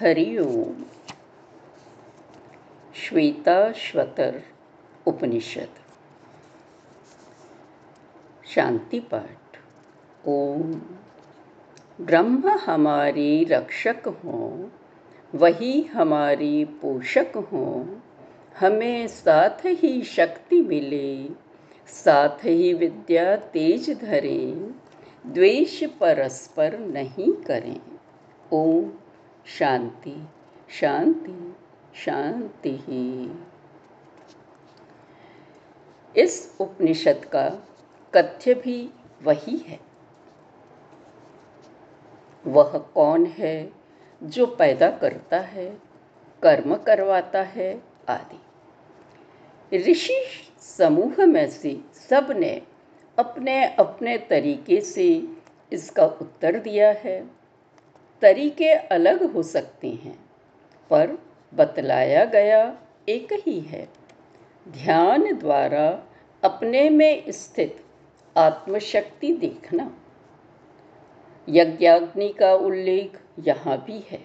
हरि ओम। श्वेताश्वतर उपनिषद। शांति पाठ। ओम। ब्रह्म हमारे रक्षक हों, वही हमारे पोषक हों, हमें साथ ही शक्ति मिले, साथ ही विद्या तेज धरें, द्वेष परस्पर नहीं करें। ओम। शांति शांति शांति ही। इस उपनिषद का कथ्य भी वही है। वह कौन है जो पैदा करता है, कर्म करवाता है आदि। ऋषि समूह में से सबने अपने अपने तरीके से इसका उत्तर दिया है। तरीके अलग हो सकते हैं, पर बतलाया गया एक ही है। ध्यान द्वारा अपने में स्थित आत्मशक्ति देखना। यज्ञाग्नि का उल्लेख यहाँ भी है,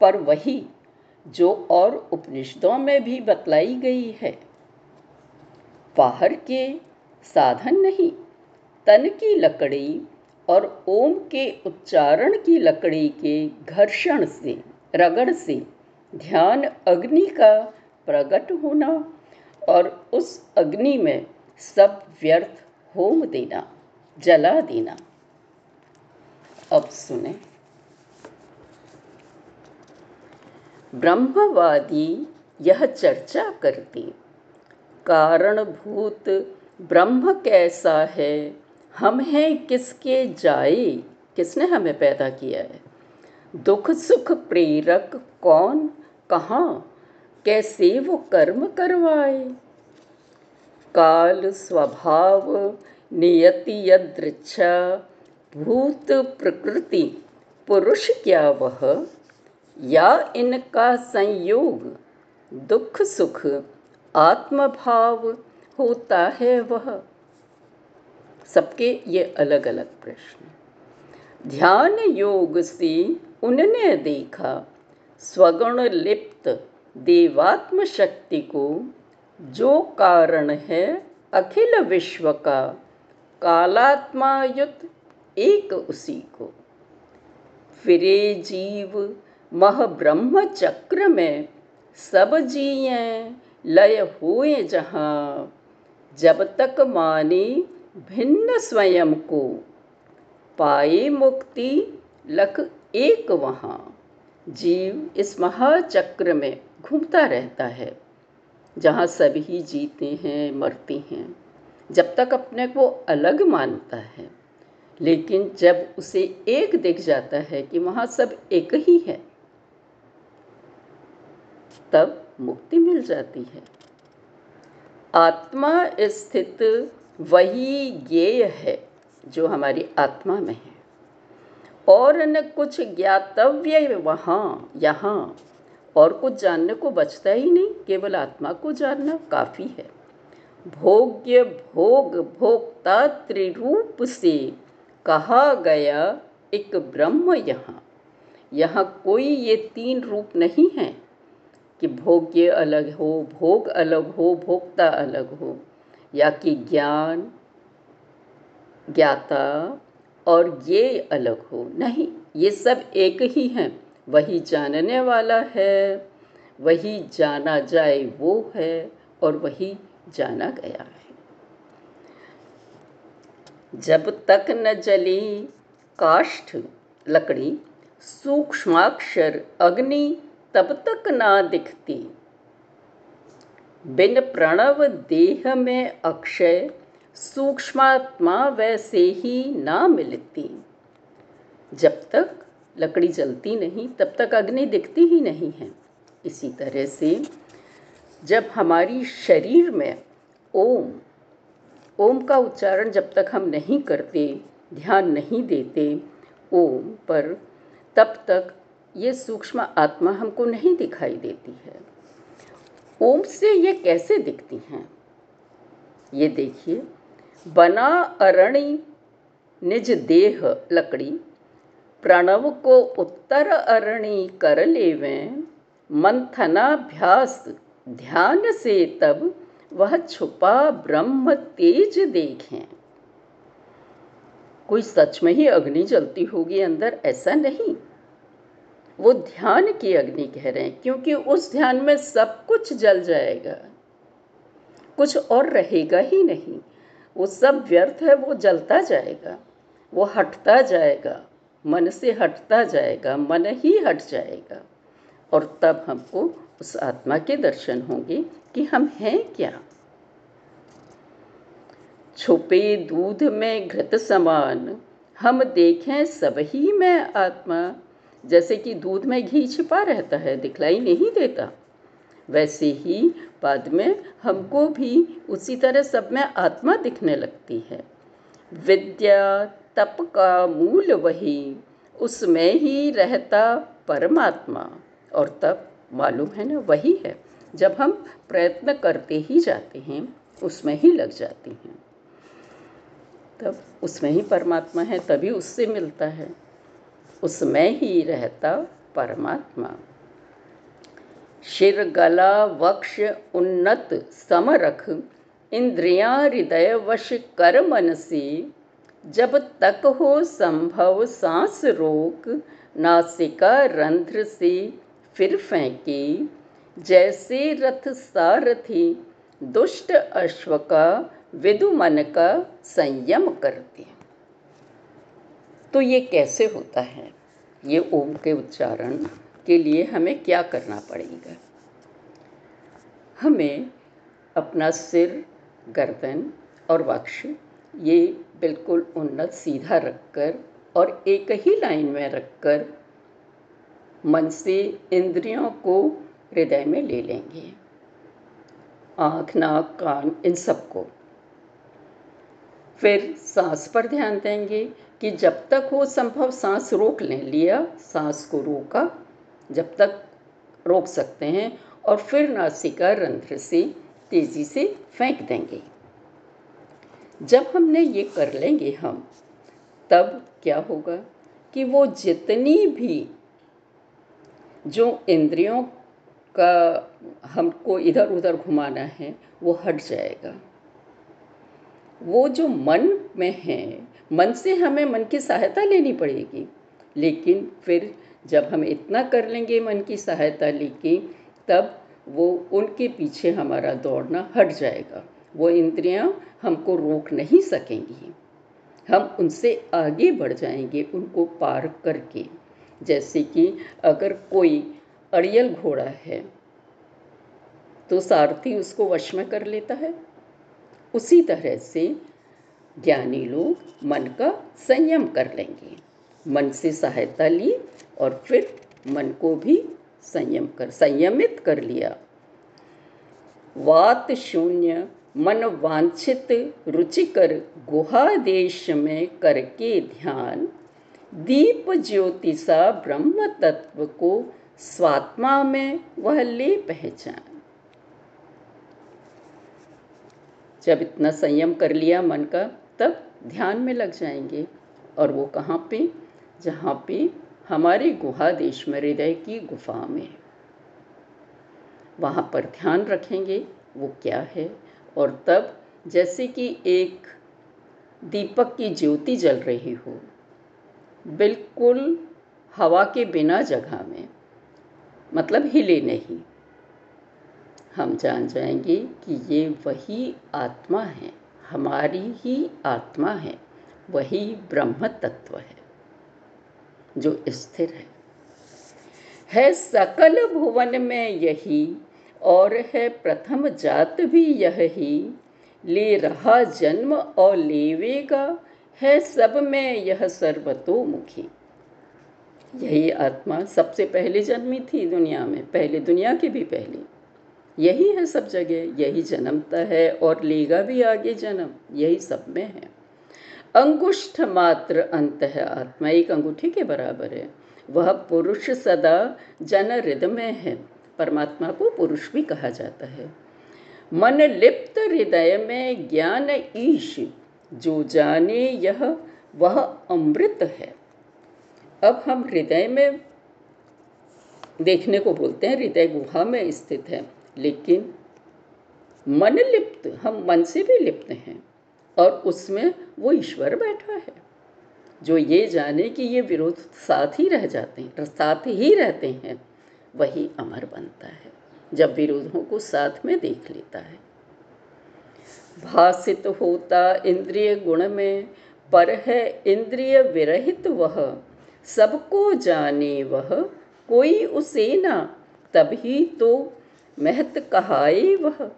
पर वही जो और उपनिषदों में भी बतलाई गई है। बाहर के साधन नहीं, तन की लकड़ी और ओम के उच्चारण की लकड़ी के घर्षण से, रगड़ से ध्यान अग्नि का प्रकट होना और उस अग्नि में सब व्यर्थ होम देना, जला देना। अब सुने। ब्रह्मवादी यह चर्चा करते, कारणभूत ब्रह्म कैसा है? हम हैं किसके जाए? किसने हमें पैदा किया है? दुख सुख प्रेरक कौन? कहाँ? कैसे वो कर्म करवाए? काल स्वभाव, नियति यदृच्छा, भूत प्रकृति, पुरुष क्या वह? या इनका संयोग? दुख सुख, आत्मभाव होता है वह। सबके ये अलग अलग प्रश्न। ध्यान योग से उनने देखा, स्वगुण लिप्त देवात्म शक्ति को जो कारण है अखिल विश्व का, कालात्मायुत एक उसी को। फिरे जीव मह ब्रह्म चक्र में सब जिए लय हुए जहाँ, जब तक माने भिन्न स्वयं को पाए मुक्ति लख एक वहाँ। जीव इस महाचक्र में घूमता रहता है। जहाँ सभी जीते हैं, मरते हैं, जब तक अपने को अलग मानता है। लेकिन जब उसे एक दिख जाता है कि वहाँ सब एक ही है, तब मुक्ति मिल जाती है। आत्मा स्थित वही ज्ञेय है जो हमारी आत्मा में है। और न कुछ ज्ञातव्य वहाँ, यहाँ, और कुछ जानने को बचता ही नहीं, केवल आत्मा को जानना काफ़ी है। भोग्य भोग भोक्ता त्रिरूप से कहा गया एक ब्रह्म यहाँ। यहाँ कोई ये तीन रूप नहीं है कि भोग्य अलग हो, भोग अलग हो, भोक्ता अलग हो। या कि ज्ञान, ज्ञाता और ये अलग हो। नहीं, ये सब एक ही हैं। वही जानने वाला है, वही जाना जाए वो है और वही जाना गया है। जब तक न जली काष्ठ लकड़ी, सूक्ष्माक्षर अग्नि तब तक ना दिखती। बिन प्रणव देह में अक्षय सूक्ष्मात्मा वैसे ही ना मिलती। जब तक लकड़ी जलती नहीं, तब तक अग्नि दिखती ही नहीं है। इसी तरह से जब हमारी शरीर में ओम ओम का उच्चारण जब तक हम नहीं करते, ध्यान नहीं देते ओम पर, तब तक ये सूक्ष्म आत्मा हमको नहीं दिखाई देती है। ओम से ये कैसे दिखती हैं? ये देखिए, बना अरणि, निज देह लकड़ी, प्रणव को उत्तर अरणी कर लेवें मंथनाभ्यास ध्यान से तब वह छुपा ब्रह्म तेज देखें। कोई सच में ही अग्नि जलती होगी अंदर? ऐसा नहीं। वो ध्यान की अग्नि कह रहे हैं, क्योंकि उस ध्यान में सब कुछ जल जाएगा। कुछ और रहेगा ही नहीं। वो सब व्यर्थ है, वो जलता जाएगा, वो हटता जाएगा, मन से हटता जाएगा, मन ही हट जाएगा। और तब हमको उस आत्मा के दर्शन होंगे कि हम हैं क्या। छुपे दूध में घृत समान, हम देखें सब ही में आत्मा। जैसे कि दूध में घी छिपा रहता है, दिखलाई नहीं देता। वैसे ही बाद में हमको भी उसी तरह सब में आत्मा दिखने लगती है। विद्या तप का मूल वही, उसमें ही रहता परमात्मा। और तब मालूम है ना, वही है। जब हम प्रयत्न करते ही जाते हैं, उसमें ही लग जाते हैं। तब उसमें ही परमात्मा है, तभी उससे मिलता है। उसमें ही रहता परमात्मा। शिर, गला, वक्ष, उन्नत, समरख, इंद्रिया, हृदय, वश कर मन से जब तक हो संभव सांस रोक नासिका, रंध्र से, फिर फेंके, जैसे रथ सारथी, दुष्ट अश्व का, विदु मन का संयम करते। तो ये कैसे होता है? ये ओम के उच्चारण के लिए हमें क्या करना पड़ेगा? हमें अपना सिर, गर्दन और वक्ष ये बिल्कुल उन्नत सीधा रखकर और एक ही लाइन में रखकर मन से इंद्रियों को हृदय में ले लेंगे। आँख, नाक, कान, इन सबको। फिर सांस पर ध्यान देंगे। कि जब तक हो संभव सांस रोक लें, लिया, सांस को रोका, जब तक रोक सकते हैं और फिर नासिका रंध्र से तेज़ी से फेंक देंगे। जब हमने ये कर लेंगे हम, तब क्या होगा कि वो जितनी भी जो इंद्रियों का हमको इधर उधर घुमाना है, वो हट जाएगा। वो जो मन में है, मन से हमें मन की सहायता लेनी पड़ेगी। लेकिन फिर जब हम इतना कर लेंगे मन की सहायता लेके, तब वो उनके पीछे हमारा दौड़ना हट जाएगा। वो इंद्रियाँ हमको रोक नहीं सकेंगी। हम उनसे आगे बढ़ जाएँगे, उनको पार करके। जैसे कि अगर कोई अड़ियल घोड़ा है तो सारथी उसको वश में कर लेता है। उसी तरह से ज्ञानी लोग मन का संयम कर लेंगे। मन से सहायता ली और फिर मन को भी संयम कर, संयमित कर लिया। वात शून्य मन वांछित रुचिकर गुहा देश में करके ध्यान। दीप ज्योति सा ब्रह्म तत्व को स्वात्मा में वह ले पहचान। जब इतना संयम कर लिया मन का, तब ध्यान में लग जाएँगे। और वो कहाँ पे? जहाँ पे हमारे गुहा देश में हृदय की गुफा में। वहाँ पर ध्यान रखेंगे, वो क्या है? और तब जैसे कि एक दीपक की ज्योति जल रही हो, बिल्कुल हवा के बिना जगह में मतलब हिले नहीं। हम जान जाएँगे कि ये वही आत्मा है, हमारी ही आत्मा है, वही ब्रह्म तत्व है, जो स्थिर है। है सकल भुवन में यही, और है प्रथम जात भी यह। ही ले रहा जन्म और लेवेगा, है सब में यह सर्वतोमुखी। यही आत्मा सबसे पहले जन्मी थी दुनिया में, पहले दुनिया की भी पहले। यही है सब जगह, यही जन्मता है और लेगा भी आगे जन्म, यही सब में है। अंगुष्ठ मात्र अंत है आत्मा, एक अंगूठी के बराबर है। वह पुरुष सदा जन हृदय में है, परमात्मा को पुरुष भी कहा जाता है। मन लिप्त हृदय में ज्ञान ईश, जो जाने यह, वह अमृत है। अब हम हृदय में देखने को बोलते हैं, हृदय गुहा में स्थित है। लेकिन मन लिप्त, हम मन से भी लिप्त हैं और उसमें वो ईश्वर बैठा है, जो ये जाने कि ये विरोध साथ ही रह जाते हैं, साथ ही रहते हैं, वही अमर बनता है, जब विरोधों को साथ में देख लेता है। भाषित होता इंद्रिय गुण में, पर है इंद्रिय विरहित वह, सबको जाने वह, कोई उसे ना तभी तो महत कहाए वह।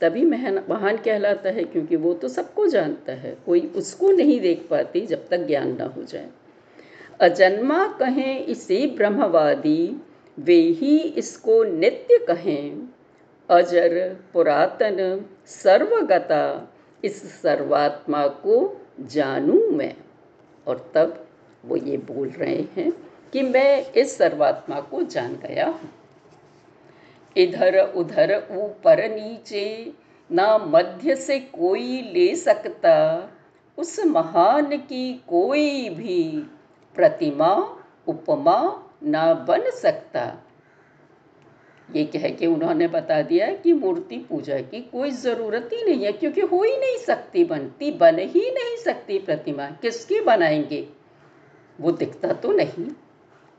तभी महन, महान कहलाता है क्योंकि वो तो सबको जानता है। कोई उसको नहीं देख पाती जब तक ज्ञान ना हो जाए। अजन्मा कहें इसे ब्रह्मवादी, वे ही इसको नित्य कहें। अजर पुरातन सर्वगता, इस सर्वात्मा को जानूं मैं। और तब वो ये बोल रहे हैं कि मैं इस सर्वात्मा को जान गया हूँ। इधर उधर ऊपर नीचे, ना मध्य से कोई ले सकता, उस महान की कोई भी प्रतिमा, उपमा ना बन सकता। ये कह के उन्होंने बता दिया कि मूर्ति पूजा की कोई ज़रूरत ही नहीं है, क्योंकि हो ही नहीं सकती, बनती बन ही नहीं सकती प्रतिमा। किसकी बनाएँगे? वो दिखता तो नहीं।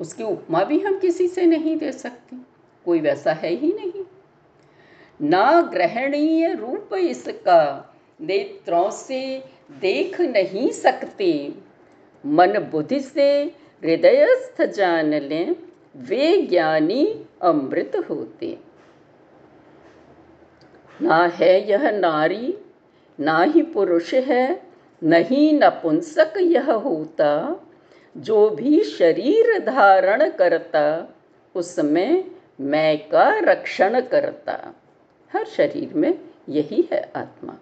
उसकी उपमा भी हम किसी से नहीं दे सकते। कोई वैसा है ही नहीं। ना ग्रहणीय रूप इसका नेत्रों से देख नहीं सकते। मन बुद्धि से हृदयस्थ जान लें, वे ज्ञानी अमृत होते। ना है यह नारी, ना ही पुरुष है, नहीं नपुंसक यह होता। जो भी शरीर धारण करता, उसमें मैं का रक्षण करता। हर शरीर में यही है आत्मा।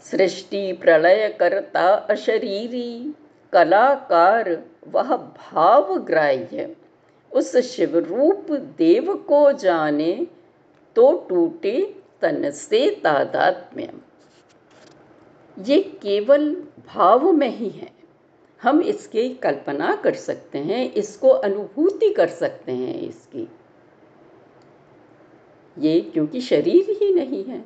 सृष्टि प्रलय करता अशरीरी। कलाकार वह भाव ग्राह्य उस शिवरूप देव को जाने तो टूटे तन से तादात्म्य। ये केवल भाव में ही है। हम इसकी कल्पना कर सकते हैं, इसको अनुभूति कर सकते हैं इसकी। ये क्योंकि शरीर ही नहीं है।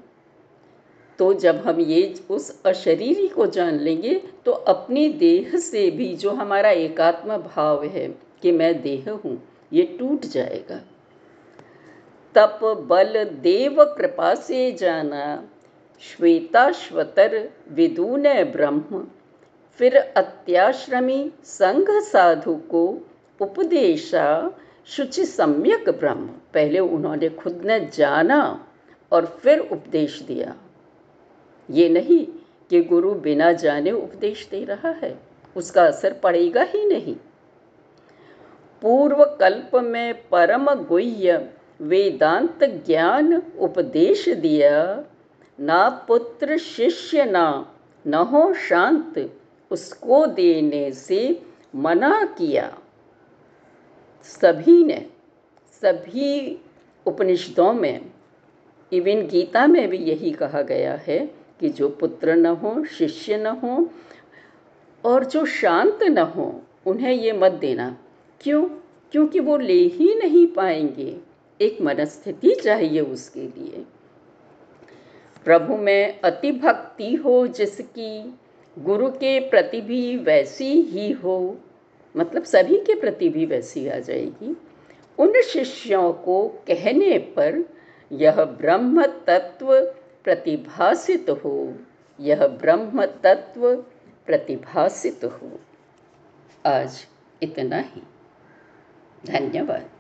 तो जब हम ये उस अशरीरी को जान लेंगे तो अपने देह से भी जो हमारा एकात्म भाव है कि मैं देह हूँ, ये टूट जाएगा। तप, बल, देव कृपा से जाना श्वेताश्वतर विदून, ब्रह्म फिर अत्याश्रमी संघ साधु को उपदेशा, शुचि सम्यक ब्रह्म। पहले उन्होंने खुद ने जाना और फिर उपदेश दिया। ये नहीं कि गुरु बिना जाने उपदेश दे रहा है, उसका असर पड़ेगा ही नहीं। पूर्व कल्प में परम गुह्य वेदांत ज्ञान उपदेश दिया, ना पुत्र शिष्य ना, न हो शांत। उसको देने से मना किया। सभी ने, सभी उपनिषदों में इवन गीता में भी यही कहा गया है कि जो पुत्र न हो, शिष्य न हो, और जो शांत न हो, उन्हें ये मत देना। क्यों? क्योंकि वो ले ही नहीं पाएँगे। एक मनस्थिति चाहिए उसके लिए। प्रभु में अति भक्ति हो जिसकी गुरु के प्रति भी वैसी ही हो मतलब सभी के प्रति भी वैसी आ जाएगी। उन शिष्यों को कहने पर यह ब्रह्म तत्व प्रतिभासित हो, यह ब्रह्म तत्व प्रतिभासित हो। आज इतना ही। धन्यवाद।